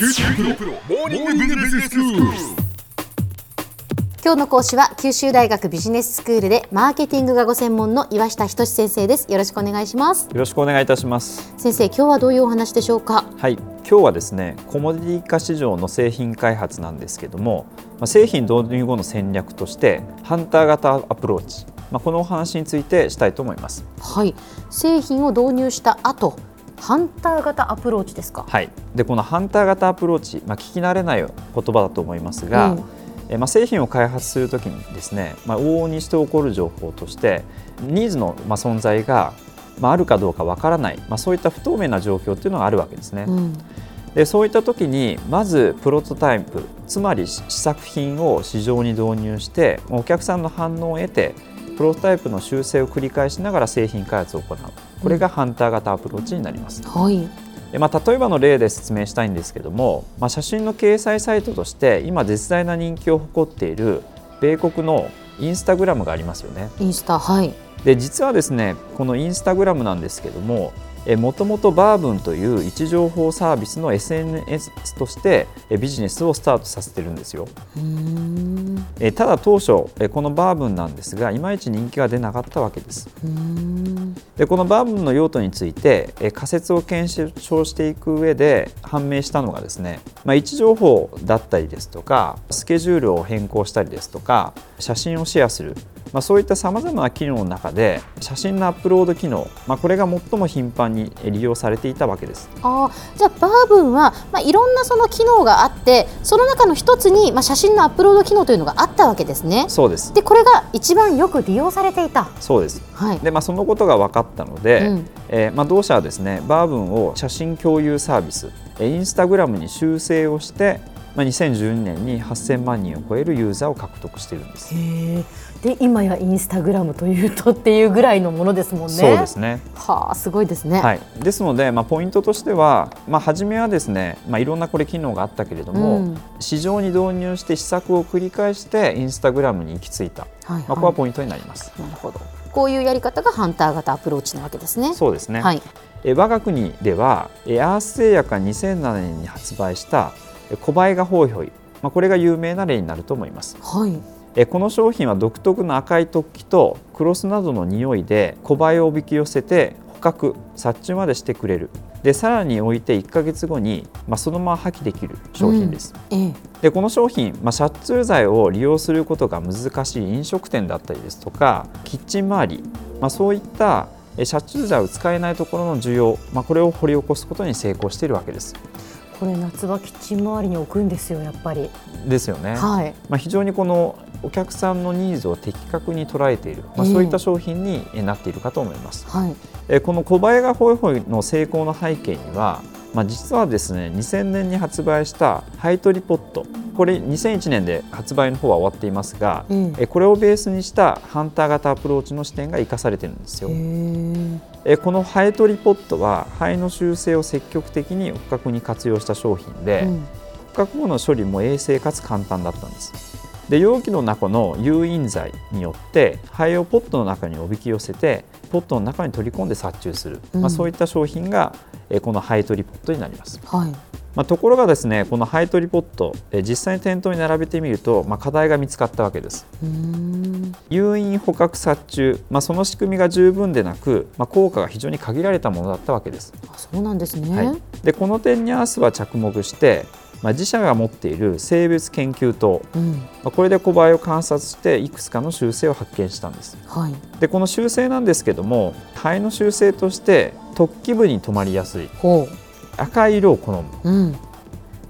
九州大学モーニングビジネススクール。今日の講師は九州大学ビジネススクールでマーケティングがご専門の岩下仁先生ですよろしくお願いしますよろしくお願いいたします。先生今日はどういうお話でしょうか？はい、今日はですね、コモディティ化市場の製品開発なんですけども、まあ、製品導入後の戦略としてハンター型アプローチ、まあ、このお話についてしたいと思います。はい製品を導入した後ハンター型アプローチですか？はい。で、このハンター型アプローチ、まあ、聞き慣れない言葉だと思いますが、うんえまあ、製品を開発するときにですね、まあ、往々にして起こる情報としてニーズのまあ存在がまああるかどうかわからない、まあ、そういった不透明な状況っていうのがあるわけですね。うんでそういった時にまずプロトタイプつまり試作品を市場に導入してお客さんの反応を得てプロトタイプの修正を繰り返しながら製品開発を行うこれがハンター型アプローチになります。はいでまあ、例えばの例で説明したいんですけども、まあ、写真の掲載サイトとして今絶大な人気を誇っている米国のインスタグラムがありますよね。インスタはいで実はですねこのインスタグラムなんですけどももともとバーブンという位置情報サービスの SNS としてえビジネスをスタートさせてるんですよ。えただ当初えこのバーブンなんですがいまいち人気が出なかったわけです。でこのバーブンの用途についてえ仮説を検証していく上で判明したのがですね、まあ、位置情報だったりですとかスケジュールを変更したりですとか写真をシェアする、まあ、そういったさまざまな機能の中で写真のアップロード機能、まあ、これが最も頻繁にえ利用されていたわけです。あーじゃあバーブンは、まあ、いろんなその機能があってその中の一つに、まあ、写真のアップロード機能というのがあったわけですね。そうです。でこれが一番よく利用されていた。そうです。はい。で、まあ、そのことが分かったので、うん。えーまあ、同社はですねバーブンを写真共有サービスえーインスタグラムに修正をして、まあ、2012年に8000万人を超えるユーザーを獲得しているんです。で今やインスタグラムというとっていうぐらいのものですもんね。そうですね。はあすごいですね、はい、ですので、まあ、ポイントとしては、まあ、初めはですね、まあ、いろんなこれ機能があったけれども、うん。市場に導入して試作を繰り返してインスタグラムに行き着いた、はいはい。まあ、ここはポイントになります。なるほど。こういうやり方がハンター型アプローチなわけですね。そうですね、はい。え我が国ではえアース製薬が2007年に発売したえコバエガホイホイ、まあ、これが有名な例になると思います。はい。えこの商品は独特の赤い突起とクロスなどの匂いでコバエをおびき寄せて捕獲殺虫までしてくれる。でさらに置いて1ヶ月後に、まあ、そのまま破棄できる商品です、ええ。でこの商品、まあ、殺虫剤を利用することが難しい飲食店だったりですとかキッチン周り、まあ、そういったえ殺虫剤を使えないところの需要、まあ、これを掘り起こすことに成功しているわけです。これ夏場キッチン周りに置くんですよやっぱり。ですよね。はい。まあ、非常にこのお客さんのニーズを的確に捉えている、まあ、ええ。そういった商品にえなっているかと思います。はい。えこのコバエがホイホイの成功の背景には、まあ、実はですね2000年に発売したハエトリポットこれ2001年で発売の方は終わっていますが、うんえこれをベースにしたハンター型アプローチの視点が生かされてるんですよへ。ええこのハエトリポットはハエの習性を積極的に捕獲に活用した商品で、うん捕獲後の処理も衛生かつ簡単だったんです。で容器の中の誘引剤によってハエをポットの中におびき寄せてポットの中に取り込んで殺虫する、うん。まあ、そういった商品がえーこのハエトリポットになります、はい。まあ、ところがですねこのハエトリポットえー実際に店頭に並べてみると、まあ、課題が見つかったわけです。誘引捕獲殺虫、まあ、その仕組みが十分でなく、まあ、効果が非常に限られたものだったわけです。あそうなんですね、はい、でこの点にアースは着目して、まあ、自社が持っている生物研究棟、うん。まあこれでコバエを観察していくつかの修正を発見したんです。はい。でこの修正なんですけども肺の修正として突起部に止まりやすい。ほ赤い色を好む。ううん。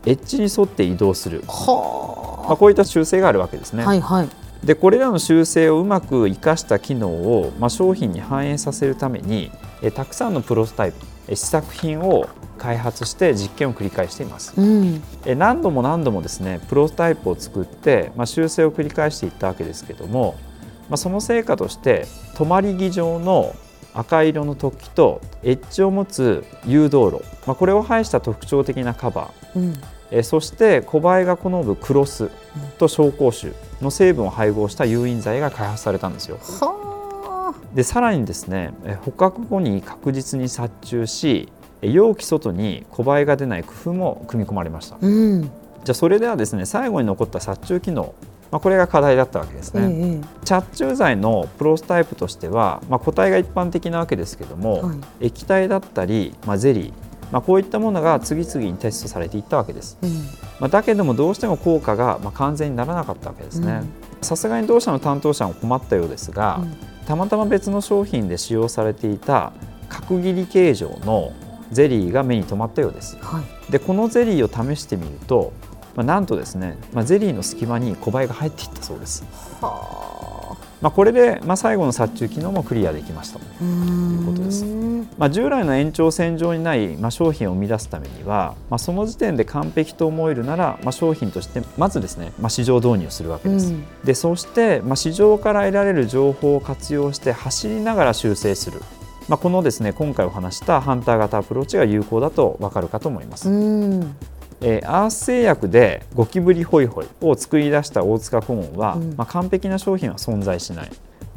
エッジに沿って移動する、はまあ、こういった修正があるわけですね、あはいはい。でこれらの修正をうまく生かした機能を、まあ、商品に反映させるためにえたくさんのプロトタイプ。え試作品を開発して実験を繰り返しています。うん。え何度も何度もですねプロトタイプを作って、まあ、修正を繰り返していったわけですけども、まあ、その成果として止まり木状の赤色の突起とエッジを持つ誘導路、まあ、これを配した特徴的なカバーうん。えそしてコバエが好むクロスと紹興酒の成分を配合した誘引剤が開発されたんですよ。はでさらにですねえ捕獲後に確実に殺虫し容器外に小映えが出ない工夫も組み込まれました。うん、じゃあそれではですね最後に残った殺虫機能、まあ、これが課題だったわけですね、ええ殺虫剤のプロスタイプとしては、まあ、固体が一般的なわけですけども、はい。液体だったり、まあ、ゼリー、まあ、こういったものが次々にテストされていったわけです、うん。まあ、だけどもどうしても効果がまあ完全にならなかったわけですね。さすがに同社の担当者も困ったようですが、うんたまたま別の商品で使用されていた角切り形状のゼリーが目に留まったようです。はい。でこのゼリーを試してみると、まあ、なんとですね、まあ、ゼリーの隙間に小映えが入っていったそうです、はまあ、これで、まあ、最後の殺虫機能もクリアできましたあういうことです。んまあ、従来の延長線上にない、まあ、商品を生み出すためには、まあ、その時点で完璧と思えるなら、まあ、商品としてまずですね、まあ、市場導入するわけです。うん。でそして、まあ、市場から得られる情報を活用して走りながら修正する、まあ、このですね今回お話したハンター型アプローチが有効だと分かるかと思います。うん。えーアース製薬でゴキブリホイホイを作り出した大塚顧問は、うん。まあ、完璧な商品は存在しない、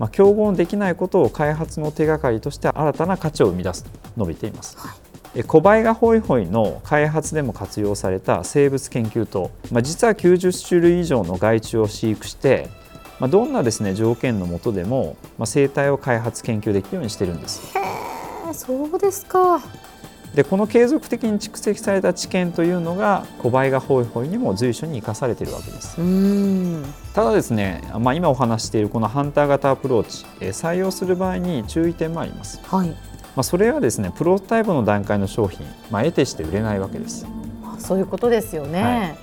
まあ、競合できないことを開発の手がかりとして新たな価値を生み出すと述べています。えーコバエがホイホイの開発でも活用された生物研究と、まあ、実は90種類以上の害虫を飼育して、まあ、どんなですね条件の下でも、まあ、生態を開発研究できるようにしてるんです。へえそうですかでこの継続的に蓄積された知見というのがコバエがホイホイにも随所に生かされているわけです。うん。ただですね、まあ、今お話ししているこのハンター型アプローチえー採用する場合に注意点もあります、はい。まあ、それはですねプロトタイプの段階の商品、まあ、得てして売れないわけです。あそういうことですよね、はい。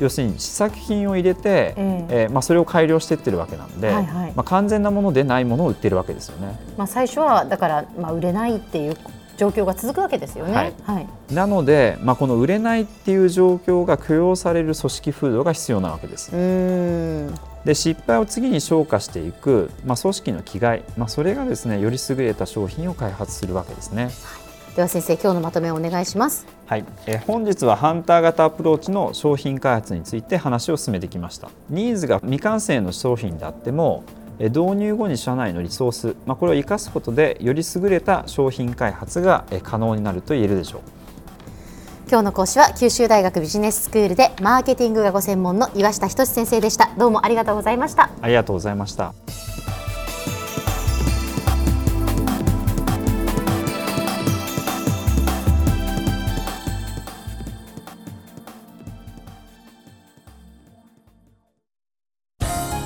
要するに試作品を入れて、ええ。えーまあ、それを改良していってるわけなんで、はいはい。まあ、完全なものでないものを売ってるわけですよね。まあ、最初はだから、まあ、売れないっていう状況が続くわけですよね。はい。はい。なので、まあ、この売れないっていう状況が許容される組織風土が必要なわけです。うーん。で失敗を次に消化していく、まあ、組織の気概、まあ、それがですねより優れた商品を開発するわけですね。では先生今日のまとめをお願いします。はい、えー本日はハンター型アプローチの商品開発について話を進めてきました。ニーズが未完成の商品であってもえー導入後に社内のリソース、まあ、これを生かすことでより優れた商品開発がえー可能になると言えるでしょう今日の講師は九州大学ビジネススクールでマーケティングがご専門の岩下仁先生でした。どうもありがとうございました。ありがとうございました